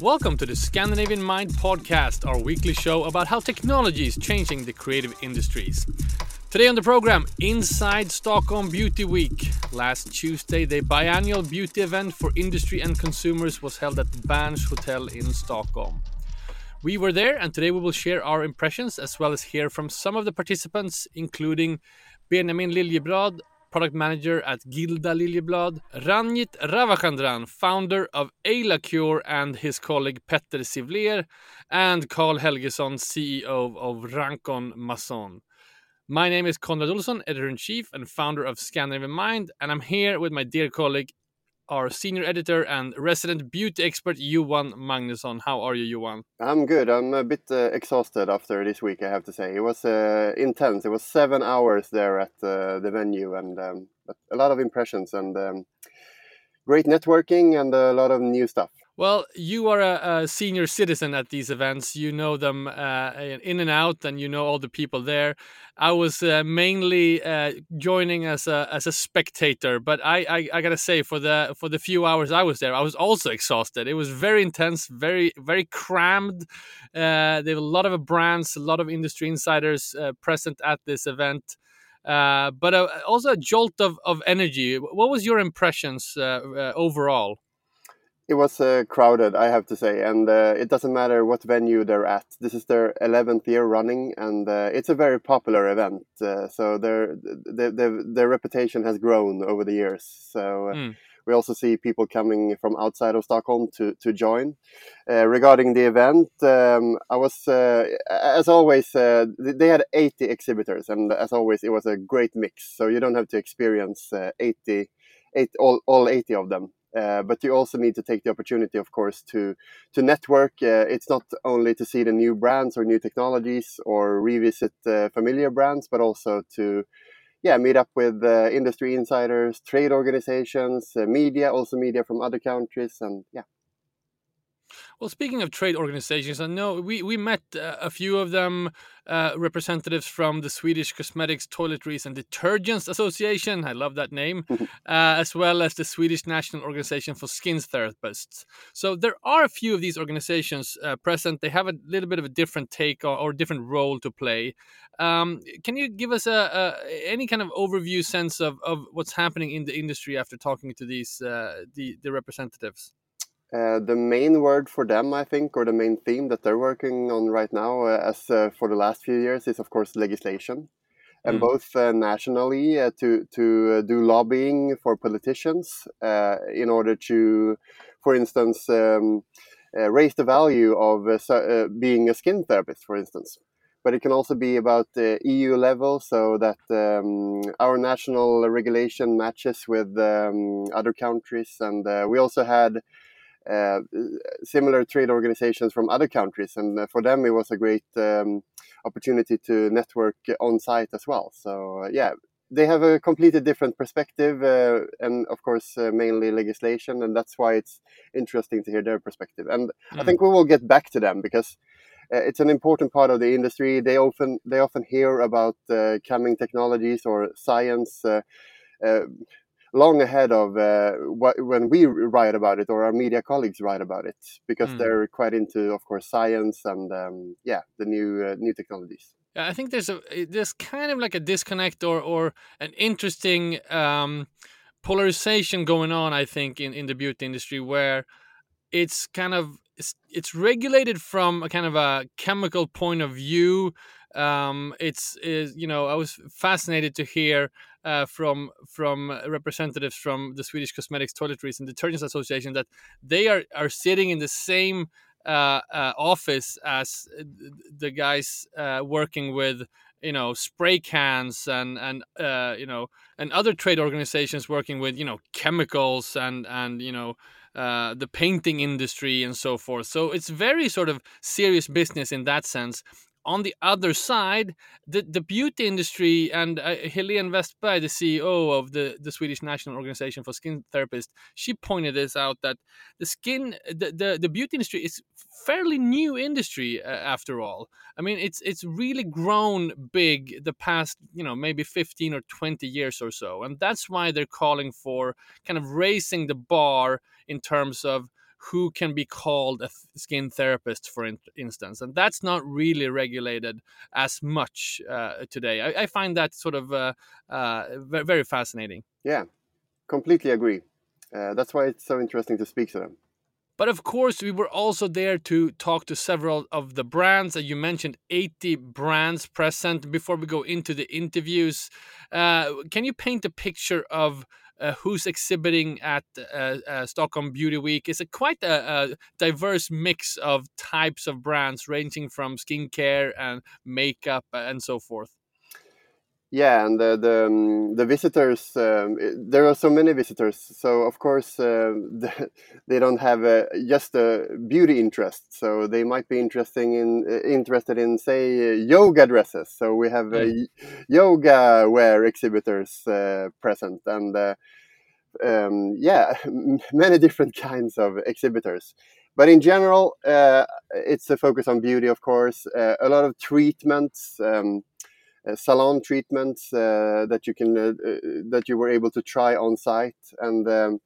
Welcome to the Scandinavian Mind podcast, our weekly show about how technology is changing the creative industries. Today on the program, Inside Stockholm Beauty Week. Last Tuesday, the biannual beauty event for industry and consumers was held at Berns Hotel in Stockholm. We were there, and today we will share our impressions as well as hear from some of the participants, including Benjamin Liljeblad, product manager at Gilda Liljeblad, Ranjith Ravichandran, founder of Eylacure, and his colleague Petter Sivlér, and Carl Helgesson, CEO of Rankon Mason. My name is Konrad Olsson, editor in chief and founder of Scandinavian Mind, and I'm here with my dear colleague, our senior editor and resident beauty expert, Johan Magnusson. How are you, Johan? I'm good. I'm a bit uh, exhausted after this week, I have to say. It was uh, intense. It was seven hours there at uh, the venue, and um, a lot of impressions and um, great networking and a lot of new stuff. Well, you are a, a, senior citizen at these events. You know them uh, in and out, and you know all the people there. I was uh, mainly uh, joining as a as a spectator, but I, I, I gotta say for the for the few hours I was there, I was also exhausted. It was very intense, very very crammed. Uh, there were a lot of brands, a lot of industry insiders uh, present at this event. Uh, but also a jolt of, of energy. What was your impressions overall? It was uh, crowded, I have to say, and uh, it doesn't matter what venue they're at. This is their eleventh year running, and uh, it's a very popular event. Uh, so their, their their reputation has grown over the years. So mm. we also see people coming from outside of Stockholm to to join. Uh, regarding the event, um, I was as always they had eighty exhibitors, and as always, it was a great mix. So you don't have to experience 80, eight, all all eighty of them. Uh, but you also need to take the opportunity, of course, to to network. Uh, it's not only to see the new brands or new technologies or revisit uh, familiar brands, but also to yeah meet up with uh, industry insiders, trade organizations, uh, media, also media from other countries, and yeah. Well, speaking of trade organizations, I know we, we met uh, a few of them, uh, representatives from the Swedish Cosmetics, Toiletries and Detergents Association. I love that name, uh, as well as the Swedish National Organization for Skin Therapists. So there are a few of these organizations uh, present. They have a little bit of a different take or, or different role to play. Um, can you give us a, a, any kind of overview sense of, of what's happening in the industry after talking to these uh, the, the representatives? Uh, the main word for them, I think, or the main theme that they're working on right now, uh, as uh, for the last few years, is of course legislation, and mm. both uh, nationally uh, to to do lobbying for politicians in order to, for instance, um, raise the value of being a skin therapist, for instance. But it can also be about the EU level, so that um, our national regulation matches with um, other countries, and we also had uh, similar trade organizations from other countries, and uh, for them it was a great um, opportunity to network on site as well. So uh, yeah, they have a completely different perspective, uh, and of course uh, mainly legislation, and that's why it's interesting to hear their perspective. And mm. I think we will get back to them because. it's an important part of the industry. They often they often hear about coming technologies or science long ahead of uh, what, when we write about it or our media colleagues write about it because mm. they're quite into, of course, science and um, yeah, the new uh, new technologies. I think there's a there's kind of like a disconnect or or an interesting um, polarization going on. I think in in the beauty industry where it's kind of it's, it's regulated from a kind of a chemical point of view um, it's is you know I was fascinated to hear uh, from from representatives from the Swedish Cosmetics, Toiletries, and Detergents Association that they are are sitting in the same uh, uh, office as the guys uh, working with you know spray cans and and uh, you know and other trade organizations working with you know chemicals and and you know uh, the painting industry and so forth. So it's very sort of serious business in that sense on the other side, the, the beauty industry and uh, Helene Westberg, the CEO of the, the Swedish National Organization for Skin Therapists, she pointed this out that the skin, the, the, the beauty industry is fairly new industry uh, after all. I mean, it's it's really grown big the past, you know, maybe 15 or 20 years or so. And that's why they're calling for kind of raising the bar in terms of who can be called a skin therapist, for in instance, and that's not really regulated as much uh, today. I, I, find that sort of uh, uh, very fascinating. Yeah, completely agree. Uh, that's why it's so interesting to speak to them. But of course, we were also there to talk to several of the brands. That you mentioned 80 brands present. Before we go into the interviews, uh, can you paint a picture of who's exhibiting at uh, uh, Stockholm Beauty Week. It's a quite a, a, diverse mix of types of brands, ranging from skincare and makeup and so forth. Yeah, and the the, um, the visitors um, there are so many visitors. So of course uh, the, they don't have a, just a beauty interest. So they might be interesting in uh, interested in say yoga dresses. So we have mm. yoga wear exhibitors uh, present, and uh, um, yeah, many different kinds of exhibitors. But in general, uh, it's a focus on beauty, of course. Uh, a lot of treatments. Uh, salon treatments uh, that you can uh, that you were able to try on site. And um,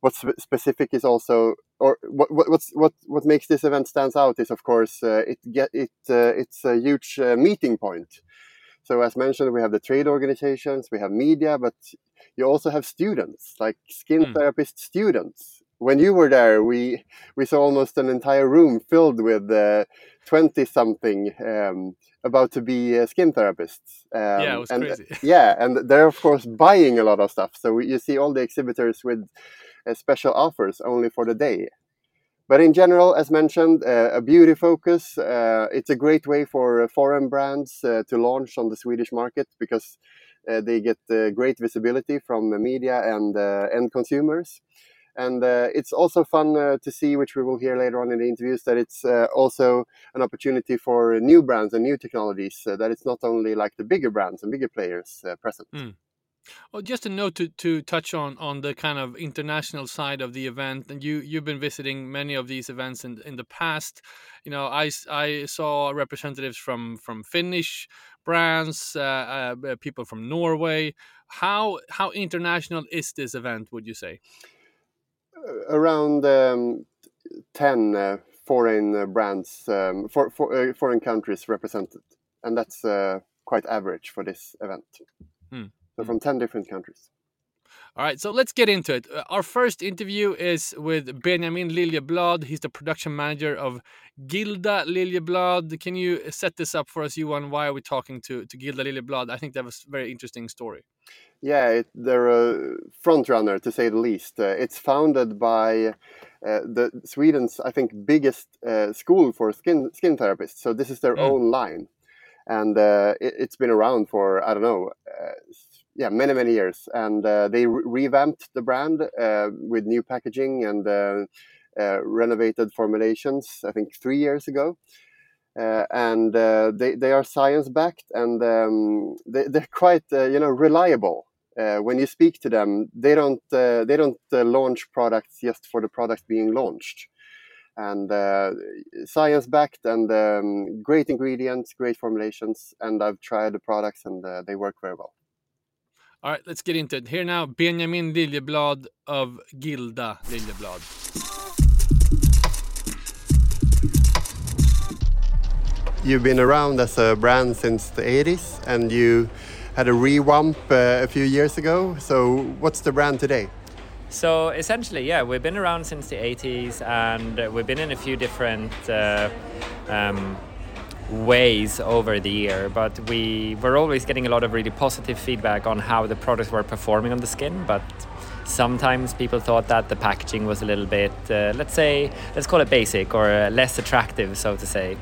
what's specific is also or what what's what what makes this event stands out is of course uh, it get it uh, it's a huge uh, meeting point. So as mentioned we have the trade organizations we have media but you also have students like skin mm. therapist students when you were there we we saw almost an entire room filled with 20 something um, about to be uh, skin therapists. Um, yeah, it was and, crazy. yeah, and they're of course buying a lot of stuff. So you see all the exhibitors with uh, special offers only for the day. But in general, as mentioned, uh, a beauty focus. Uh, it's a great way for uh, foreign brands uh, to launch on the Swedish market because they get great visibility from the media and end consumers and uh, it's also fun uh, to see, which we will hear later on in the interviews, that it's uh, also an opportunity for new brands and new technologies. Uh, that it's not only like the bigger brands and bigger players uh, present. Mm. Well, just a note to, to touch on on the kind of international side of the event, and you you've been visiting many of these events in in the past. You know, I, I saw representatives from from Finnish brands, uh, people from Norway. How how international is this event? Would you say? Around um, 10 uh, foreign uh, brands, um, for, for uh, foreign countries represented. And that's uh, quite average for this event. Mm. So from 10 different countries. All right, so let's get into it. Uh, our first interview is with Benjamin Liljeblad. He's the production manager of Gilda Liljeblad. Can you set this up for us, Johan? Why are we talking to, to Gilda Liljeblad? I think that was a very interesting story. Yeah, it, they're a front runner to say the least. Uh, it's founded by uh, the Sweden's, I think, biggest uh, school for skin skin therapists. So this is their mm. own line, and uh, it, has been around for I don't know, uh, yeah, many many years. And uh, they re revamped the brand with new packaging and renovated formulations. I think three years ago. Uh, and uh, they, they are science backed and um, they, they're quite uh, you know reliable when you speak to them they don't they don't launch products just for the product being launched and uh, science backed and um, great ingredients, great formulations. And I've tried the products and uh, they work very well. All right, let's get into it. Here now, Benjamin Liljeblad of Gilda Liljeblad. You've been around as a brand since the 80s and you had a revamp uh, a few years ago. So, what's the brand today? So, essentially, yeah, we've been around since the 80s and we've been in a few different uh, um, ways over the year, but we were always getting a lot of really positive feedback on how the products were performing on the skin. But sometimes people thought that the packaging was a little bit, uh, let's say, let's call it basic or less attractive, so to say.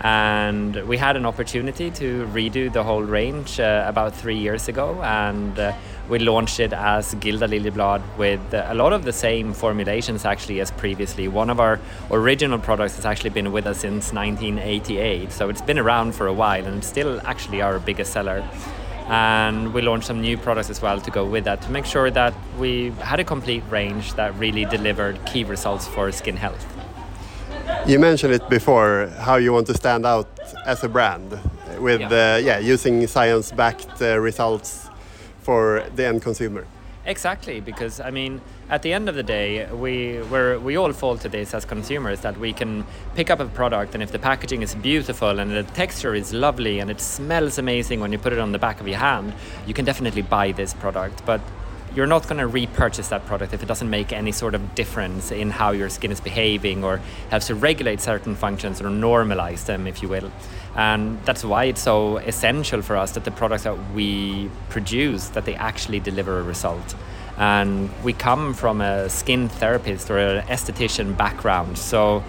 and we had an opportunity to redo the whole range uh, about three years ago and uh, we launched it as Gilda Liljeblad with a lot of the same formulations actually as previously. One of our original products has actually been with us since 1988, so it's been around for a while and it's still actually our biggest seller. And we launched some new products as well to go with that to make sure that we had a complete range that really delivered key results for skin health. You mentioned it before how you want to stand out as a brand with yeah, uh, yeah using science-backed uh, results for the end consumer. Exactly, because I mean, at the end of the day, we we we all fall to this as consumers that we can pick up a product and if the packaging is beautiful and the texture is lovely and it smells amazing when you put it on the back of your hand, you can definitely buy this product. But you're not going to repurchase that product if it doesn't make any sort of difference in how your skin is behaving or helps to regulate certain functions or normalize them, if you will. And that's why it's so essential for us that the products that we produce that they actually deliver a result. And we come from a skin therapist or an esthetician background, so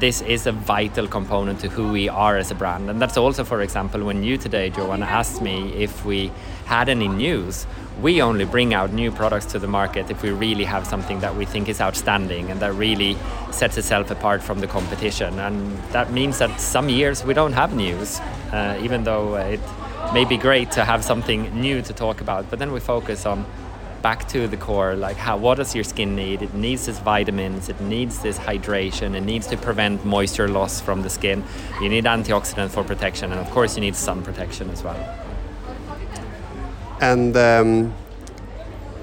this is a vital component to who we are as a brand. And that's also, for example, when you today, Johan, asked me if we had any news. We only bring out new products to the market if we really have something that we think is outstanding and that really sets itself apart from the competition. And that means that some years we don't have news, uh, even though it may be great to have something new to talk about. But then we focus on back to the core like how what does your skin need it needs this vitamins it needs this hydration it needs to prevent moisture loss from the skin you need antioxidant for protection and of course you need sun protection as well and um,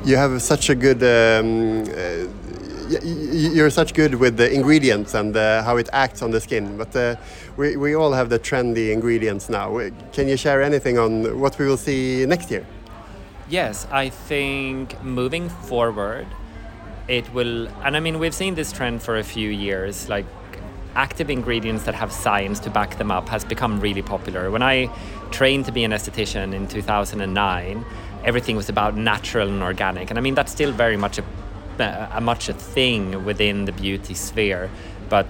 you have such a good um, uh, you're such good with the ingredients and uh, how it acts on the skin. But uh, we, we all have the trendy ingredients now. Can you share anything on what we will see next year? Yes, I think moving forward, it will, and I mean, we've seen this trend for a few years, like active ingredients that have science to back them up has become really popular. When I trained to be an esthetician in 2009, everything was about natural and organic. And I mean, that's still very much a, a much a thing within the beauty sphere. But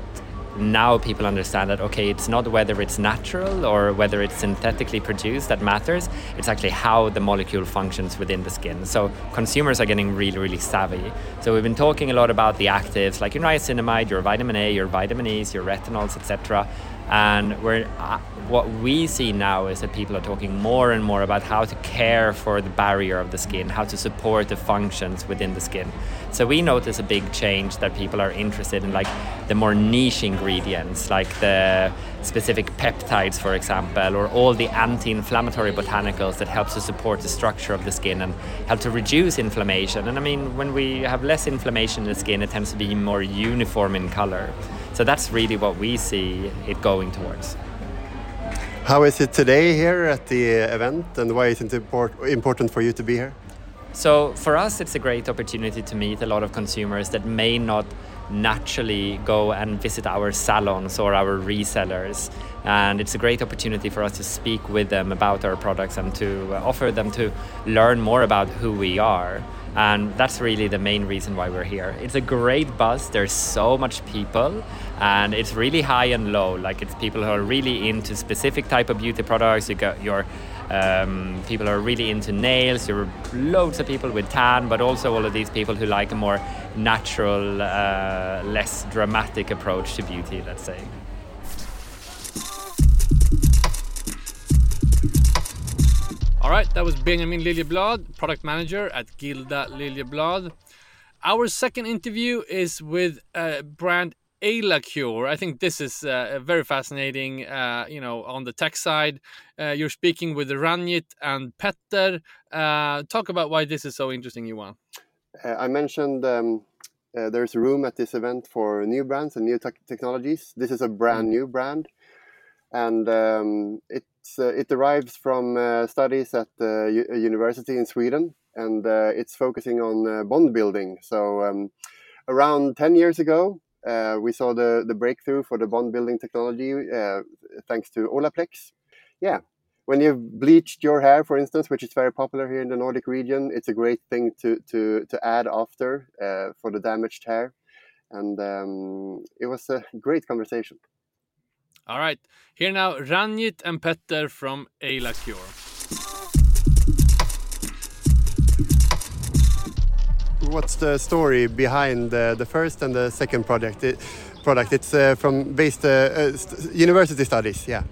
now people understand that okay it's not whether it's natural or whether it's synthetically produced that matters it's actually how the molecule functions within the skin so consumers are getting really really savvy so we've been talking a lot about the actives like your niacinamide your vitamin a your vitamin e's your retinols etc and we're, uh, what we see now is that people are talking more and more about how to care for the barrier of the skin, how to support the functions within the skin. So we notice a big change that people are interested in, like the more niche ingredients, like the specific peptides, for example, or all the anti-inflammatory botanicals that helps to support the structure of the skin and help to reduce inflammation. And I mean, when we have less inflammation in the skin, it tends to be more uniform in color. So that's really what we see it going towards. How is it today here at the event and why is it important for you to be here? So for us, it's a great opportunity to meet a lot of consumers that may not naturally go and visit our salons or our resellers. And it's a great opportunity for us to speak with them about our products and to offer them to learn more about who we are and that's really the main reason why we're here. It's a great buzz. There's so much people and it's really high and low. Like it's people who are really into specific type of beauty products. You got your um, people are really into nails. There are loads of people with tan but also all of these people who like a more natural uh, less dramatic approach to beauty let's say All right, that was Benjamin Liljeblad, product manager at Gilda Liljeblad. Our second interview is with uh, brand Eylacure. I think this is uh, very fascinating. Uh, you know, on the tech side, uh, you're speaking with Ranjith and Petter. Uh, talk about why this is so interesting, Johan. Uh, I mentioned um, uh, there's room at this event for new brands and new te technologies. This is a brand mm. new brand, and um, it uh, it derives from uh, studies at the a university in Sweden, and uh, it's focusing on bond building. So um, around 10 years ago, we saw the, the breakthrough for the bond building technology thanks to Olaplex. Yeah, when you've bleached your hair, for instance, which is very popular here in the Nordic region, it's a great thing to to to add after uh, for the damaged hair, and um, it was a great conversation. All right, here now Ranjith and Petter from Ayla Cure. What's the story behind the, the first and the second project? It, product. It's uh, from based uh, uh, st university studies. Yeah.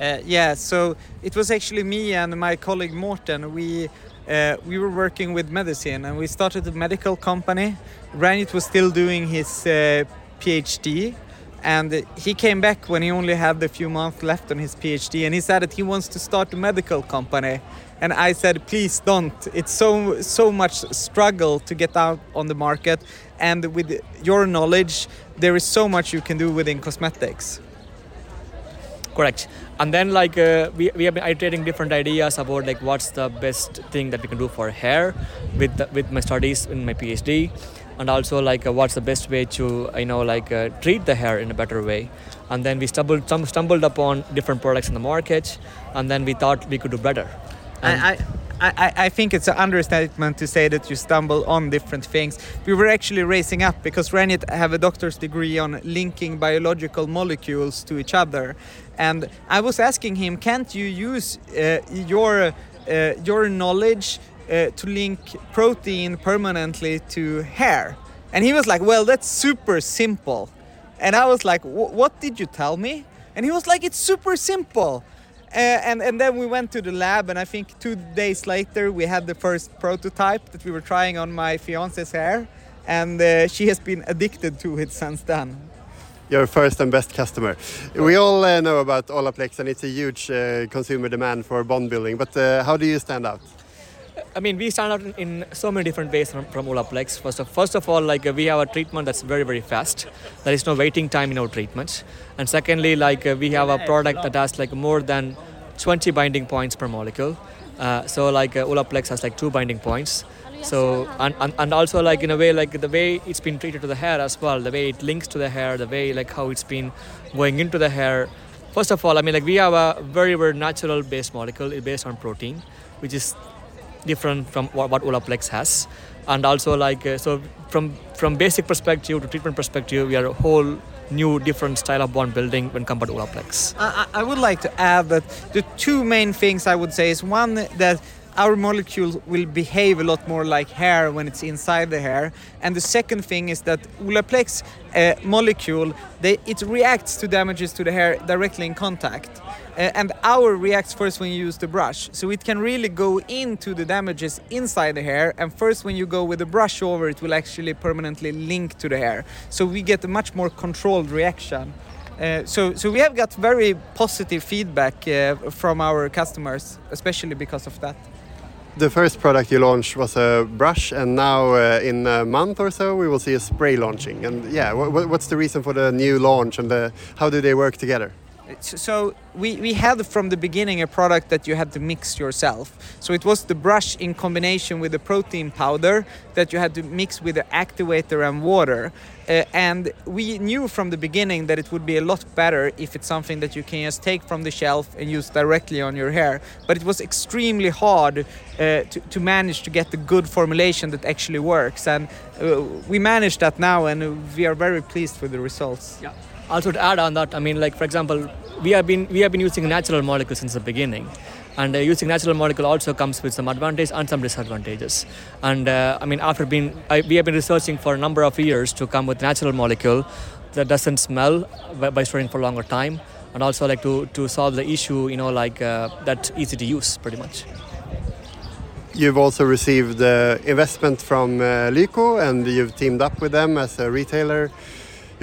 Uh, yeah. So it was actually me and my colleague Morten. We uh, we were working with medicine and we started a medical company. Ranjith was still doing his uh, PhD and he came back when he only had a few months left on his PhD and he said that he wants to start a medical company. And I said please don't. It's so so much struggle to get out on the market and with your knowledge there is so much you can do within cosmetics. Correct. And then like uh, we, we have been iterating different ideas about like what's the best thing that we can do for hair with the, with my studies in my phd and also like uh, what's the best way to you know like uh, treat the hair in a better way. And then we stumbled some stumbled upon different products in the market and then we thought we could do better. I, I, I think it's an understatement to say that you stumble on different things. We were actually racing up because Ranjith have a doctor's degree on linking biological molecules to each other, and I was asking him, can't you use uh, your uh, your knowledge uh, to link protein permanently to hair? And he was like, well, that's super simple. And I was like, what did you tell me? And he was like, it's super simple. Uh, and and then we went to the lab, and I think two days later we had the first prototype that we were trying on my fiance's hair, and uh, she has been addicted to it since then. Your first and best customer. We all uh, know about Olaplex, and it's a huge uh, consumer demand for bond building. But uh, how do you stand out? I mean, we stand out in, in, so many different ways from, from Olaplex. First of, first of all, like uh, we have a treatment that's very, very fast. There is no waiting time in our treatments. And secondly, like uh, we have a product that has like more than 20 binding points per molecule. Uh, so like uh, Olaplex has like two binding points. So and, and, and also like in a way like the way it's been treated to the hair as well, the way it links to the hair, the way like how it's been going into the hair. First of all, I mean like we have a very very natural based molecule based on protein, which is different from what, what Olaplex has. And also like uh, so from from basic perspective to treatment perspective, we are a whole new different style of bond building when compared to Olaplex. I, I would like to add that the two main things I would say is one that our molecule will behave a lot more like hair when it's inside the hair. And the second thing is that Olaplex uh, molecule, they, it reacts to damages to the hair directly in contact. Uh, and our reacts first when you use the brush. So it can really go into the damages inside the hair. And first when you go with the brush over, it will actually permanently link to the hair. So we get a much more controlled reaction. Uh, so, so we have got very positive feedback uh, from our customers, especially because of that the first product you launched was a brush, and now uh, in a month or so we will see a spray launching. And yeah, what's the reason for the new launch, and the, how do they work together? So we, we had from the beginning a product that you had to mix yourself. So it was the brush in combination with the protein powder that you had to mix with the activator and water. Uh, and we knew from the beginning that it would be a lot better if it's something that you can just take from the shelf and use directly on your hair. But it was extremely hard uh, to, to manage to get the good formulation that actually works. And uh, we managed that now, and we are very pleased with the results. Yeah. Also to add on that, I mean, like for example, we have been we have been using natural molecules since the beginning. And uh, using natural molecule also comes with some advantages and some disadvantages. And uh, i mean after being I, we have been researching for a number of years to come with natural molecule that doesn't smell by storing for longer time and also like to to solve the issue you know like uh, easy to use pretty much. You've also received investment from uh, and you've teamed up with them as a retailer.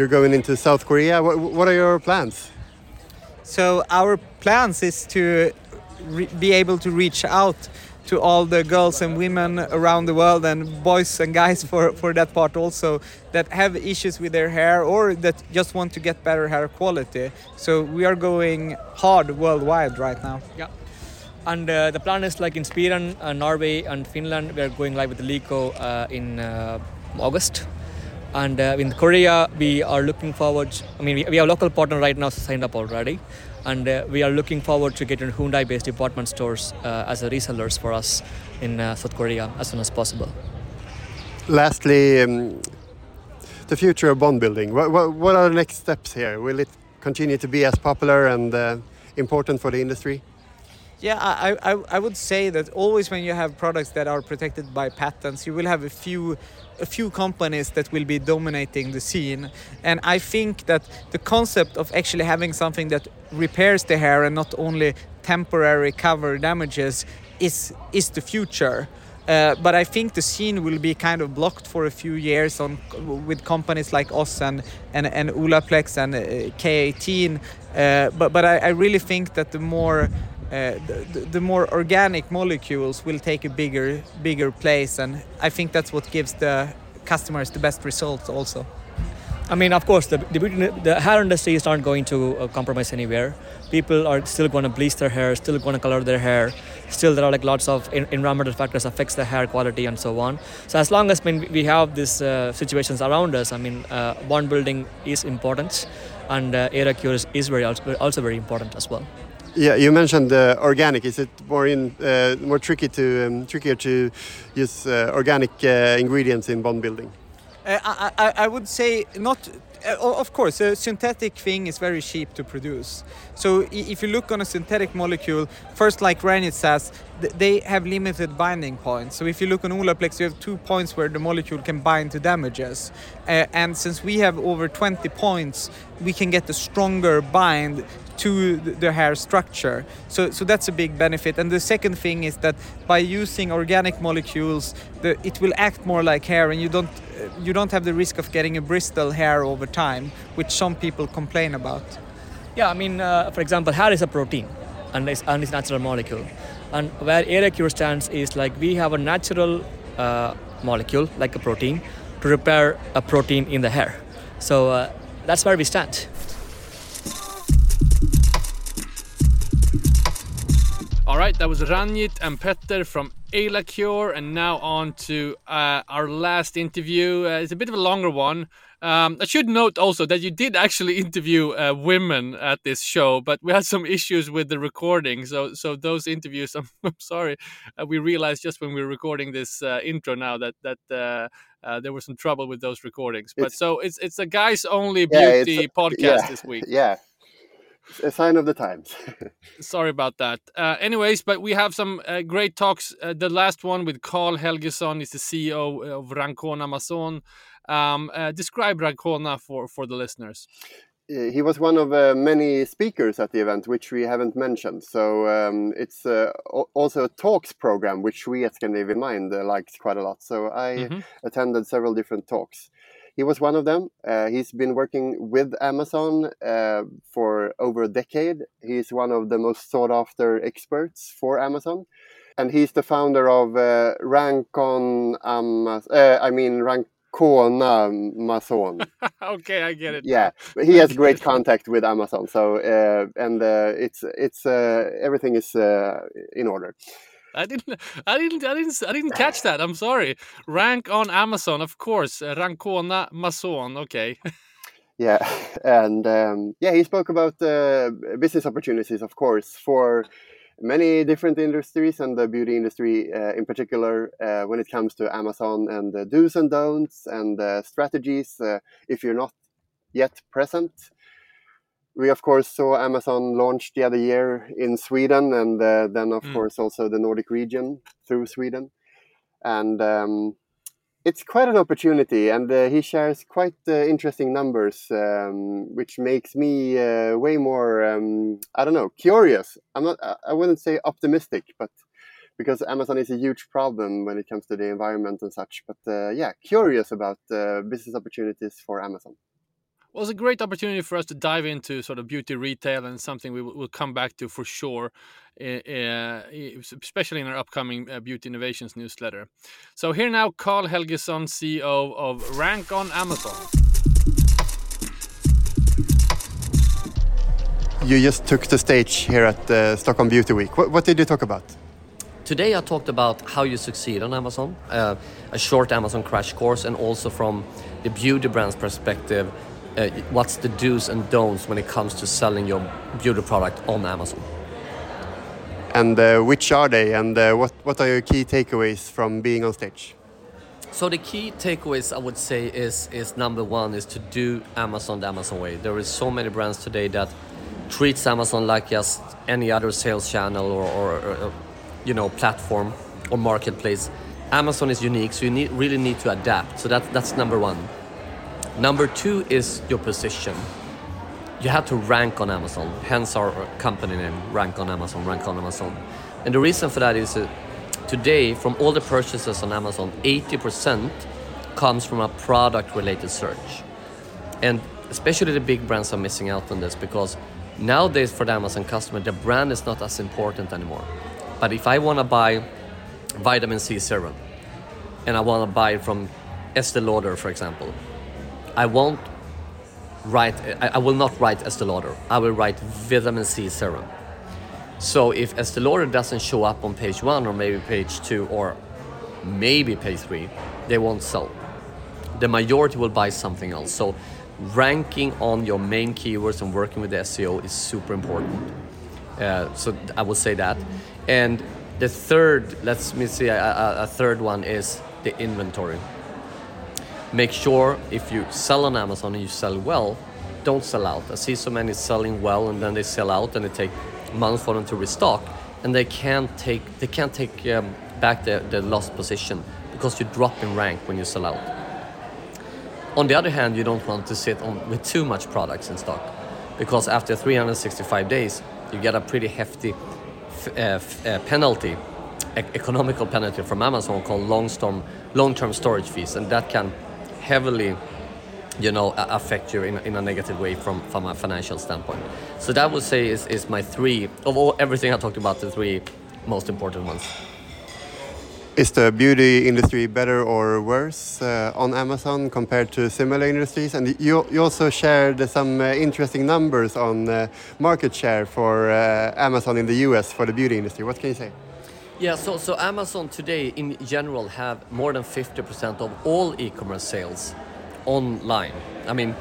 You're going into South Korea. What, what are your plans? So our plans is to be able to reach out to all the girls and women around the world and boys and guys for, for that part also that have issues with their hair or that just want to get better hair quality. So we are going hard worldwide right now. Yeah. And uh, the plan is like in Sweden, uh, Norway, and Finland, we are going live with Lyko uh, in uh, August. And uh, in Korea, we are looking forward. I mean, we, we have a local partner right now signed up already, and uh, we are looking forward to getting Hyundai-based department stores uh, as a resellers for us in uh, South Korea as soon as possible. Lastly, um, the future of bond building. What, what, what, are the next steps here? Will it continue to be as popular and uh, important for the industry? Yeah, I, I, I would say that always when you have products that are protected by patents, you will have a few a few companies that will be dominating the scene. And I think that the concept of actually having something that repairs the hair and not only temporary cover damages is is the future. Uh, but I think the scene will be kind of blocked for a few years on with companies like us and and, and and uh, K18. Uh, but but I, I, really think that the more uh, the, the, more organic molecules will take a bigger bigger place, and I think that's what gives the customers the best results also. I mean, of course, the, the, the hair industry is not going to uh, compromise anywhere. People are still going to bleach their hair, still going to color their hair. Still, there are like lots of environmental factors affects the hair quality and so on. So as long as I mean, we have these uh, situations around us, I mean, uh, bond building is important, and uh, Eylacure is, is very also very important as well. Yeah, you mentioned uh, organic. Is it more in uh, more tricky to um, trickier to use uh, organic uh, ingredients in bond building? Uh, I, I, I, would say not. Uh, of course, a synthetic thing is very cheap to produce. So if you look on a synthetic molecule, first, like Ranjith says, they have limited binding points. So if you look on Olaplex, you have two points where the molecule can bind to damages. and since we have over 20 points, we can get a stronger bind to the hair structure. So, so that's a big benefit. And the second thing is that by using organic molecules, the, it will act more like hair, and you don't you don't have the risk of getting a bristle hair over time, which some people complain about. Yeah, I mean, uh, for example, hair is a protein, and it's, and it's natural molecule. And where Eylacure stands is like we have a natural uh, molecule, like a protein, to repair a protein in the hair. So uh, that's where we stand. All right, that was Ranjith and Petter from Eylacure, and now on to uh, our last interview. Uh, it's a bit of a longer one. Um, I should note also that you did actually interview uh, women at this show, but we had some issues with the recording. So, so those interviews, I'm, I'm sorry, uh, we realized just when we were recording this uh, intro now that that uh, there was some trouble with those recordings. But it's, so it's it's a guys only beauty yeah, podcast yeah, this week. Yeah, a sign of the times. Sorry about that. Uh, anyways, but we have some uh, great talks. Uh, the last one with Carl Helgesson is the CEO of Rancona Amazon. Um, uh, describe Rancona for, for the listeners. He was one of uh, many speakers at the event, which we haven't mentioned. So um, it's uh, also a talks program, which we at Scandinavian Mind liked quite a lot. So I mm -hmm. attended several different talks he was one of them. Uh, he's been working with Amazon uh, for over a decade. He's one of the most sought after experts for Amazon. And he's the founder of uh, Rancon Amazon, uh, I mean, Rancona Amazon. okay, I get it. Yeah, he has great contact with Amazon. So, uh, and uh, it's, it's, everything is in order. I didn't, I didn't, I didn't, I didn't catch that. I'm sorry. Rank on Amazon, of course. Uh, Rancona Mason. Okay. yeah, and um, yeah, he spoke about uh, business opportunities, of course, for many different industries and the beauty industry uh, in particular uh, when it comes to Amazon and the do's and don'ts and strategies uh, if you're not yet present we of course saw Amazon launch the other year in Sweden, and uh, then of mm. course also the Nordic region through Sweden, and um, it's quite an opportunity. And uh, he shares quite uh, interesting numbers, um, which makes me uh, way more um, I don't know curious. I'm not. I wouldn't say optimistic, but because Amazon is a huge problem when it comes to the environment and such. But uh, yeah, curious about uh, business opportunities for Amazon. Well, it's a great opportunity for us to dive into sort of beauty retail and something we will come back to for sure, uh, especially in our upcoming uh, Beauty Innovations newsletter. So here now, Carl Helgesson, CEO of Rank on Amazon. You just took the stage here at uh, Stockholm Beauty Week. What, what, did you talk about? Today I talked about how you succeed on Amazon, uh, a short Amazon crash course, and also from the beauty brand's perspective, uh, what's the do's and don'ts when it comes to selling your beauty product on Amazon? And uh, which are they, and uh, what, what are your key takeaways from being on stage? So the key takeaways I would say is is number one is to do Amazon the Amazon way. There is so many brands today that treats Amazon like just any other sales channel or, or, or you know platform or marketplace. Amazon is unique, so you need, really need to adapt. So that, that's number one. Number two is your position. You have to rank on Amazon, hence our company name, Rank on Amazon, Rank on Amazon. And the reason for that is that today, from all the purchases on Amazon, 80% comes from a product related search. And especially the big brands are missing out on this because nowadays for the Amazon customer, the brand is not as important anymore. But if I want to buy vitamin C serum and I want to buy it from Estee Lauder, for example, I won't write, I, I will not write Estee Lauder. I will write vitamin C serum. So if Estee Lauder doesn't show up on page one or maybe page two or maybe page three, they won't sell. The majority will buy something else. So ranking on your main keywords and working with the SEO is super important. Uh, so I would say that. And the third, let's me see, a, a, a third one is the inventory. Make sure if you sell on Amazon and you sell well, don't sell out. I see so many selling well and then they sell out and it take months for them to restock, and they can't take they can't take um, back the, the lost position because you drop in rank when you sell out. On the other hand, you don't want to sit on with too much products in stock because after 365 days, you get a pretty hefty uh, uh, penalty, e economical penalty from Amazon called long-term long-term storage fees, and that can heavily you know affect you in, in a negative way from from a financial standpoint so that would say is, is my three of all everything i talked about the three most important ones is the beauty industry better or worse uh, on Amazon compared to similar industries? And you, you also shared some uh, interesting numbers on uh, market share for uh, Amazon in the US for the beauty industry. What can you say? Yeah, so, so Amazon today in general have more than 50% of all e-commerce sales online. I mean,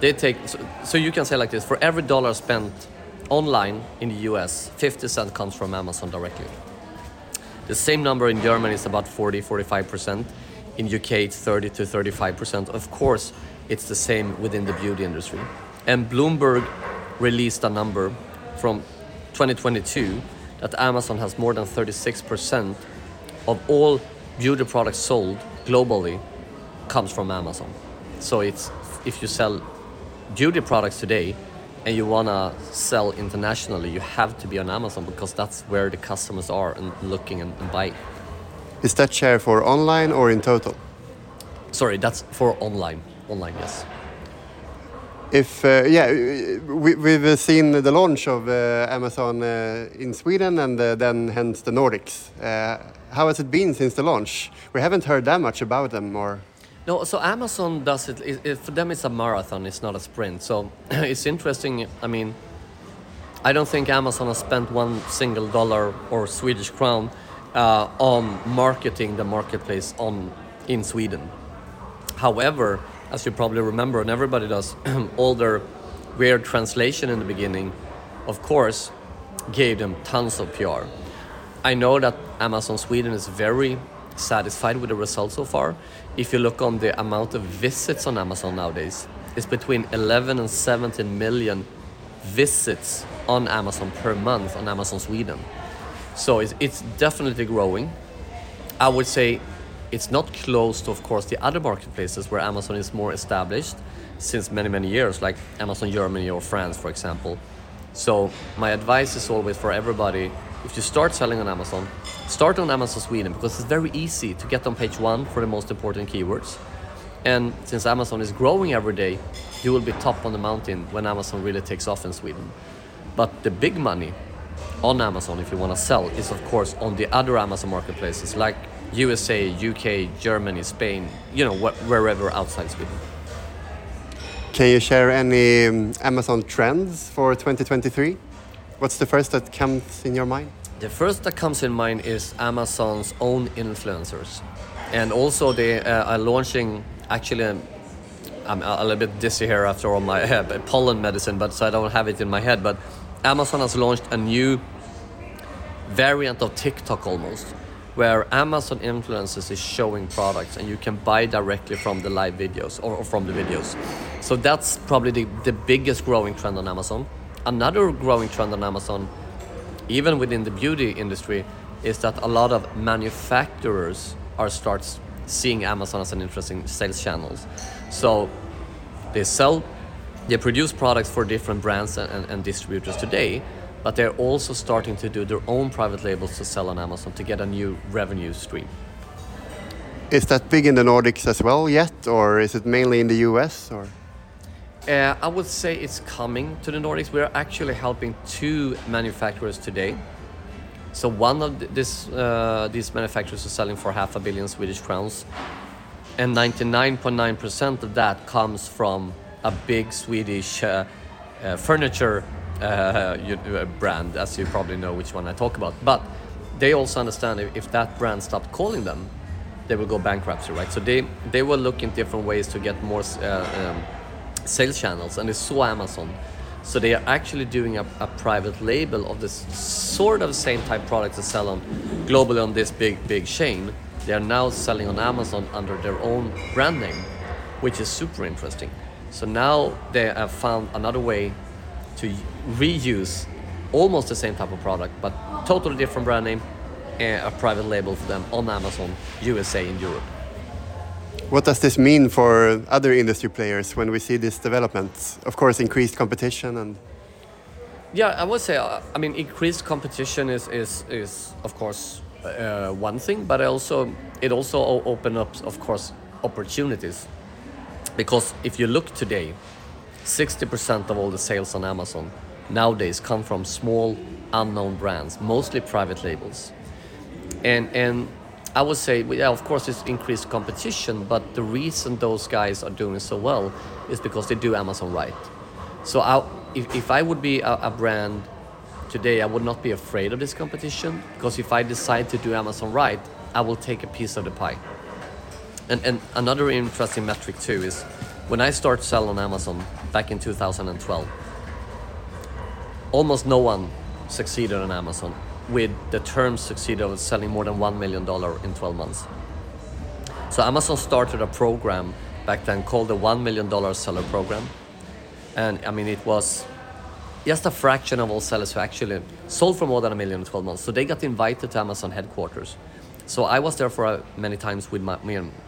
they take so, so, you can say like this: for every dollar spent online in the US, 50 cent comes from Amazon directly. The same number in Germany is about 40, 45 percent. In UK, it's 30 to 35 percent. Of course, it's the same within the beauty industry. And Bloomberg released a number from 2022 that Amazon has more than 36 percent of all beauty products sold globally comes from Amazon. So it's if you sell beauty products today and you wanna sell internationally, you have to be on Amazon because that's where the customers are and looking and, and buying. Is that share for online or in total? Sorry, that's for online. Online, yes. If uh, yeah, we, we've seen the launch of uh, Amazon uh, in Sweden and uh, then hence the Nordics. Uh, how has it been since the launch? We haven't heard that much about them, or. No, so Amazon does it, it, it, For them, it's a marathon. It's not a sprint. So it's interesting. I mean, I don't think Amazon has spent one single dollar or Swedish crown uh, on marketing the marketplace on in Sweden. However, as you probably remember, and everybody does, all their weird translation in the beginning, of course, gave them tons of PR. I know that Amazon Sweden is very satisfied with the results so far. If you look on the amount of visits on Amazon nowadays, it's between 11 and 17 million visits on Amazon per month on Amazon Sweden. So it's, it's definitely growing. I would say it's not close to, of course, the other marketplaces where Amazon is more established since many, many years, like Amazon Germany or France, for example. So my advice is always for everybody if you start selling on Amazon, start on Amazon Sweden because it's very easy to get on page one for the most important keywords. And since Amazon is growing every day, you will be top on the mountain when Amazon really takes off in Sweden. But the big money on Amazon, if you want to sell, is of course on the other Amazon marketplaces like USA, UK, Germany, Spain, you know, wh wherever outside Sweden. Can you share any um, Amazon trends for 2023? What's the first that comes in your mind? The first that comes in mind is Amazon's own influencers. And also they uh, are launching, actually, um, I'm a little bit dizzy here after all my uh, pollen medicine, but so I don't have it in my head. But Amazon has launched a new variant of TikTok almost, where Amazon influencers is showing products and you can buy directly from the live videos or, or from the videos. So that's probably the, the biggest growing trend on Amazon. Another growing trend on Amazon, even within the beauty industry, is that a lot of manufacturers are starts seeing Amazon as an interesting sales channels. So they sell, they produce products for different brands and, and, and distributors today, but they're also starting to do their own private labels to sell on Amazon to get a new revenue stream. Is that big in the Nordics as well yet, or is it mainly in the US? Or uh, I would say it's coming to the Nordics. We're actually helping two manufacturers today. So one of this, uh, these manufacturers is selling for half a billion Swedish crowns, and 99.9% of that comes from a big Swedish uh, uh furniture uh, uh, brand, as you probably know which one I talk about. But they also understand if that brand stopped calling them, they will go bankruptcy, right? So they they will look in different ways to get more uh, um, sales channels, and they saw Amazon. So they are actually doing a, a, private label of this sort of same type product to sell on globally on this big big chain. They are now selling on Amazon under their own brand name, which is super interesting. So now they have found another way to reuse almost the same type of product, but totally different brand name and a private label for them on Amazon, USA, and Europe. What does this mean for other industry players when we see this development? Of course, increased competition and. Yeah, I would say. Uh, I mean, increased competition is is is of course uh, one thing, but also it also open up, of course, opportunities. Because if you look today, 60% of all the sales on Amazon nowadays come from small unknown brands, mostly private labels. And and I would say, yeah, of course, it's increased competition, but the reason those guys are doing so well is because they do Amazon right. So I, if, if I would be a, a brand today, I would not be afraid of this competition because if I decide to do Amazon right, I will take a piece of the pie. And, and another interesting metric too is when I started selling on Amazon back in 2012, almost no one succeeded on Amazon with the term succeeded of selling more than $1 million in 12 months. So Amazon started a program back then called the $1 million seller program. And I mean, it was just a fraction of all sellers who actually sold for more than a million in 12 months. So they got invited to Amazon headquarters so I was there for uh, many times with my,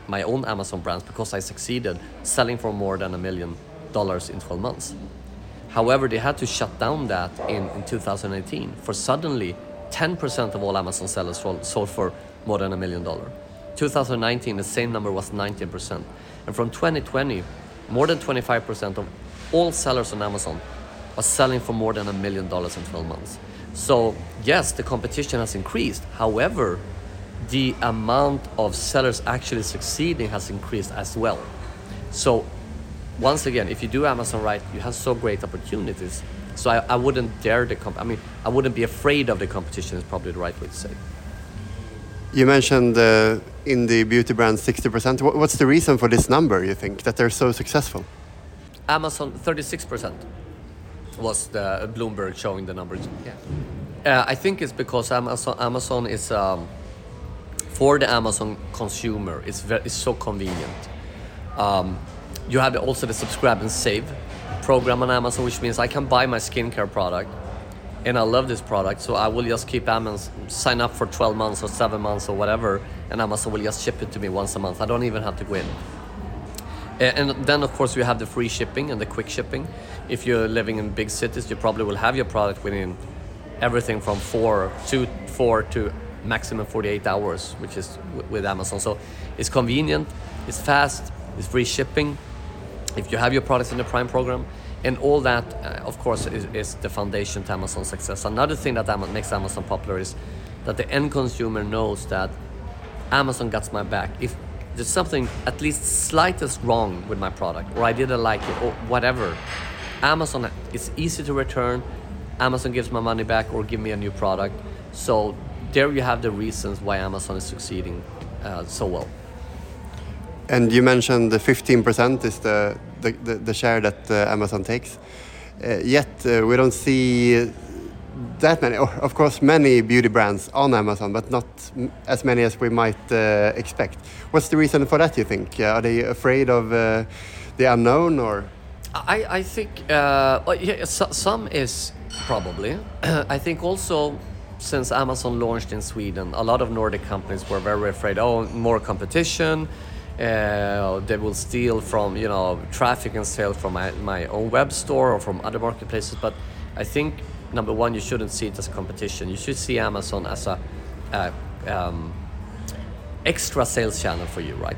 my own Amazon brands because I succeeded selling for more than a million dollars in 12 months. However, they had to shut down that in, in 2018 for suddenly 10% of all Amazon sellers sold, for more than a million dollars. 2019, the same number was 19%. And from 2020, more than 25% of all sellers on Amazon are selling for more than a million dollars in 12 months. So, yes, the competition has increased. However, the amount of sellers actually succeeding has increased as well. So once again, if you do Amazon right, you have so great opportunities. So I, I wouldn't dare the comp. I mean, I wouldn't be afraid of the competition. Is probably the right way to say. You mentioned uh, in the beauty brand 60%. What's the reason for this number? You think that they're so successful? Amazon 36% was the Bloomberg showing the numbers. Yeah. Uh, I think it's because Amazon Amazon is. Um, for the Amazon consumer, it's very it's so convenient. Um, you have also the subscribe and save program on Amazon, which means I can buy my skincare product, and I love this product, so I will just keep Amazon sign up for 12 months or seven months or whatever, and Amazon will just ship it to me once a month. I don't even have to go in. And then, of course, you have the free shipping and the quick shipping. If you're living in big cities, you probably will have your product within everything from four to four to maximum 48 hours, which is with Amazon. So it's convenient, it's fast, it's free shipping. If you have your products in the Prime program, and all that, uh, of course, is, is, the foundation to Amazon's success. Another thing that makes Amazon popular is that the end consumer knows that Amazon got my back. If there's something at least slightest wrong with my product, or I didn't like it, or whatever, Amazon it's easy to return. Amazon gives my money back or give me a new product. So there you have the reasons why Amazon is succeeding uh, so well. And you mentioned the 15% is the, the, the, the, share that uh, Amazon takes. Uh, yet uh, we don't see that many, of course, many beauty brands on Amazon, but not as many as we might uh, expect. What's the reason for that? You think? Are they afraid of uh, the unknown, or? I I think uh, well, yeah, so, some is probably. I think also since Amazon launched in Sweden, a lot of Nordic companies were very afraid. Oh, more competition. Uh, they will steal from you know traffic and sales from my, my own web store or from other marketplaces. But I think number one, you shouldn't see it as a competition. You should see Amazon as a, um, extra sales channel for you, right?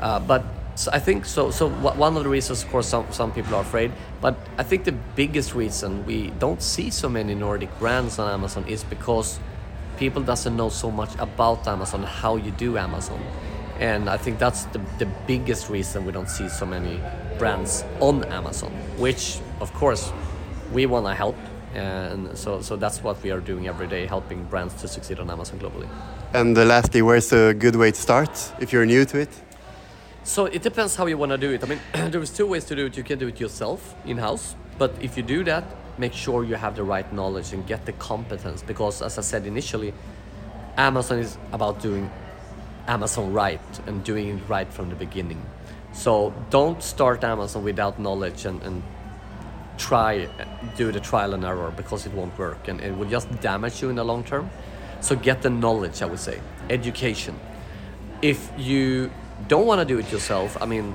Uh, but so I think so. So one of the reasons, of course, some some people are afraid. But I think the biggest reason we don't see so many Nordic brands on Amazon is because people doesn't know so much about Amazon, how you do Amazon, and I think that's the the biggest reason we don't see so many brands on Amazon. Which, of course, we want to help. And so so that's what we are doing every day helping brands to succeed on amazon globally. And lastly where's a good way to start if you're new to it? So it depends how you want to do it. I mean there's two ways to do it. You can do it yourself in-house but if you do that make sure you have the right knowledge and get the competence because as i said initially amazon is about doing amazon right and doing it right from the beginning. So don't start amazon without knowledge and, and try do the trial and error because it won't work and it will just damage you in the long term. So get the knowledge i would say. Education. If you don't want to do it yourself i mean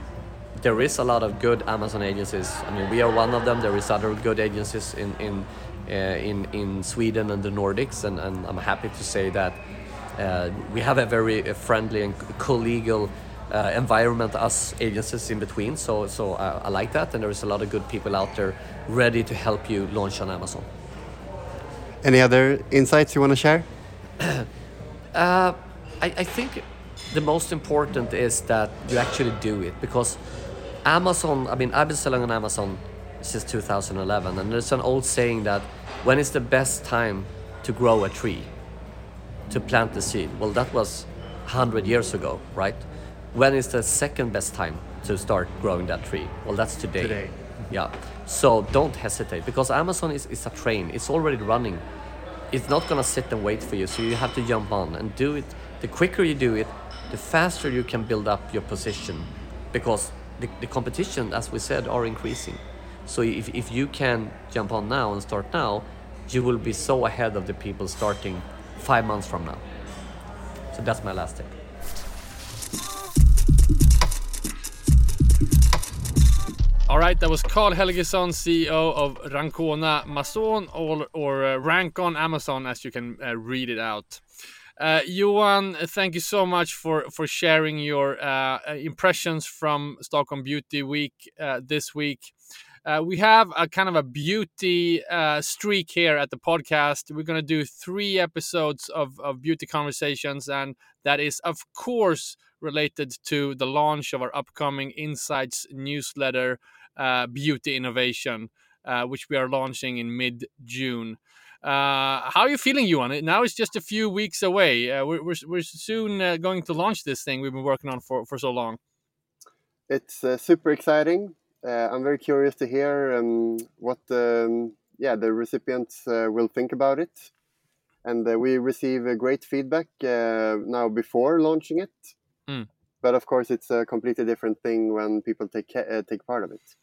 there is a lot of good amazon agencies. I mean we are one of them. There is other good agencies in in uh, in in sweden and the nordics and, and i'm happy to say that we have a very friendly and collegial uh, environment us agencies in between. So so I, I, like that, and there is a lot of good people out there ready to help you launch on Amazon. Any other insights you want to share? uh, I, I think the most important is that you actually do it because Amazon. I mean, I've been selling on Amazon since 2011, and there's an old saying that when is the best time to grow a tree, to plant the seed? Well, that was 100 years ago, right? when is the second best time to start growing that tree? Well, that's today. Today. Yeah. So don't hesitate because Amazon is, is a train. It's already running. It's not gonna sit and wait for you. So you have to jump on and do it. The quicker you do it, the faster you can build up your position because the, the competition, as we said, are increasing. So if, if you can jump on now and start now, you will be so ahead of the people starting five months from now. So that's my last tip. All right, that was Carl Helgesson, CEO of Rankona Mazon, or, or uh, Amazon, as you can uh, read it out. Uh, Johan, thank you so much for for sharing your uh impressions from Stockholm Beauty Week uh, this week. Uh, we have a kind of a beauty uh, streak here at the podcast. We're going to do three episodes of, of beauty conversations, and that is, of course, related to the launch of our upcoming Insights newsletter uh, beauty innovation, uh, which we are launching in mid June. Uh, how are you feeling, Johan? Now it's just a few weeks away. We're, we're, we're, soon going to launch this thing we've been working on for, for so long. It's super exciting. I'm very curious to hear um, what um, yeah the recipients will think about it, and we receive great feedback now before launching it. Mm. But of course, it's a completely different thing when people take take part of it.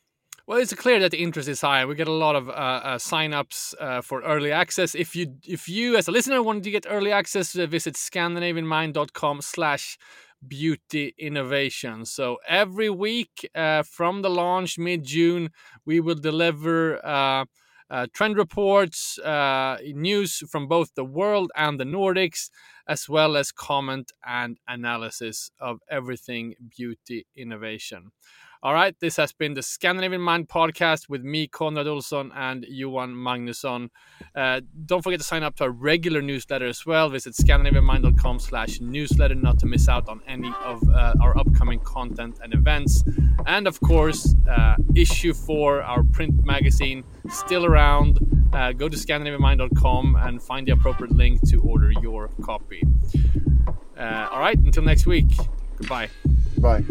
Well, it's clear that the interest is high. We get a lot of uh, uh, sign-ups uh, for early access. If you, if you as a listener wanted to get early access, uh, visit scandinavianmind.com slash beauty innovation. So every week uh, from the launch mid-June, we will deliver uh, uh, trend reports, uh, news from both the world and the Nordics, as well as comment and analysis of everything beauty innovation. All right, this has been the Scandinavian Mind podcast with me, Konrad Olsson, and Johan Magnusson. Uh, don't forget to sign up to our regular newsletter as well. Visit scandinavianmind.com slash newsletter not to miss out on any of uh, our upcoming content and events. And of course, uh, issue 4, our print magazine, still around. Uh, go to scandinavianmind.com and find the appropriate link to order your copy. Uh, all right, until next week, goodbye. Bye.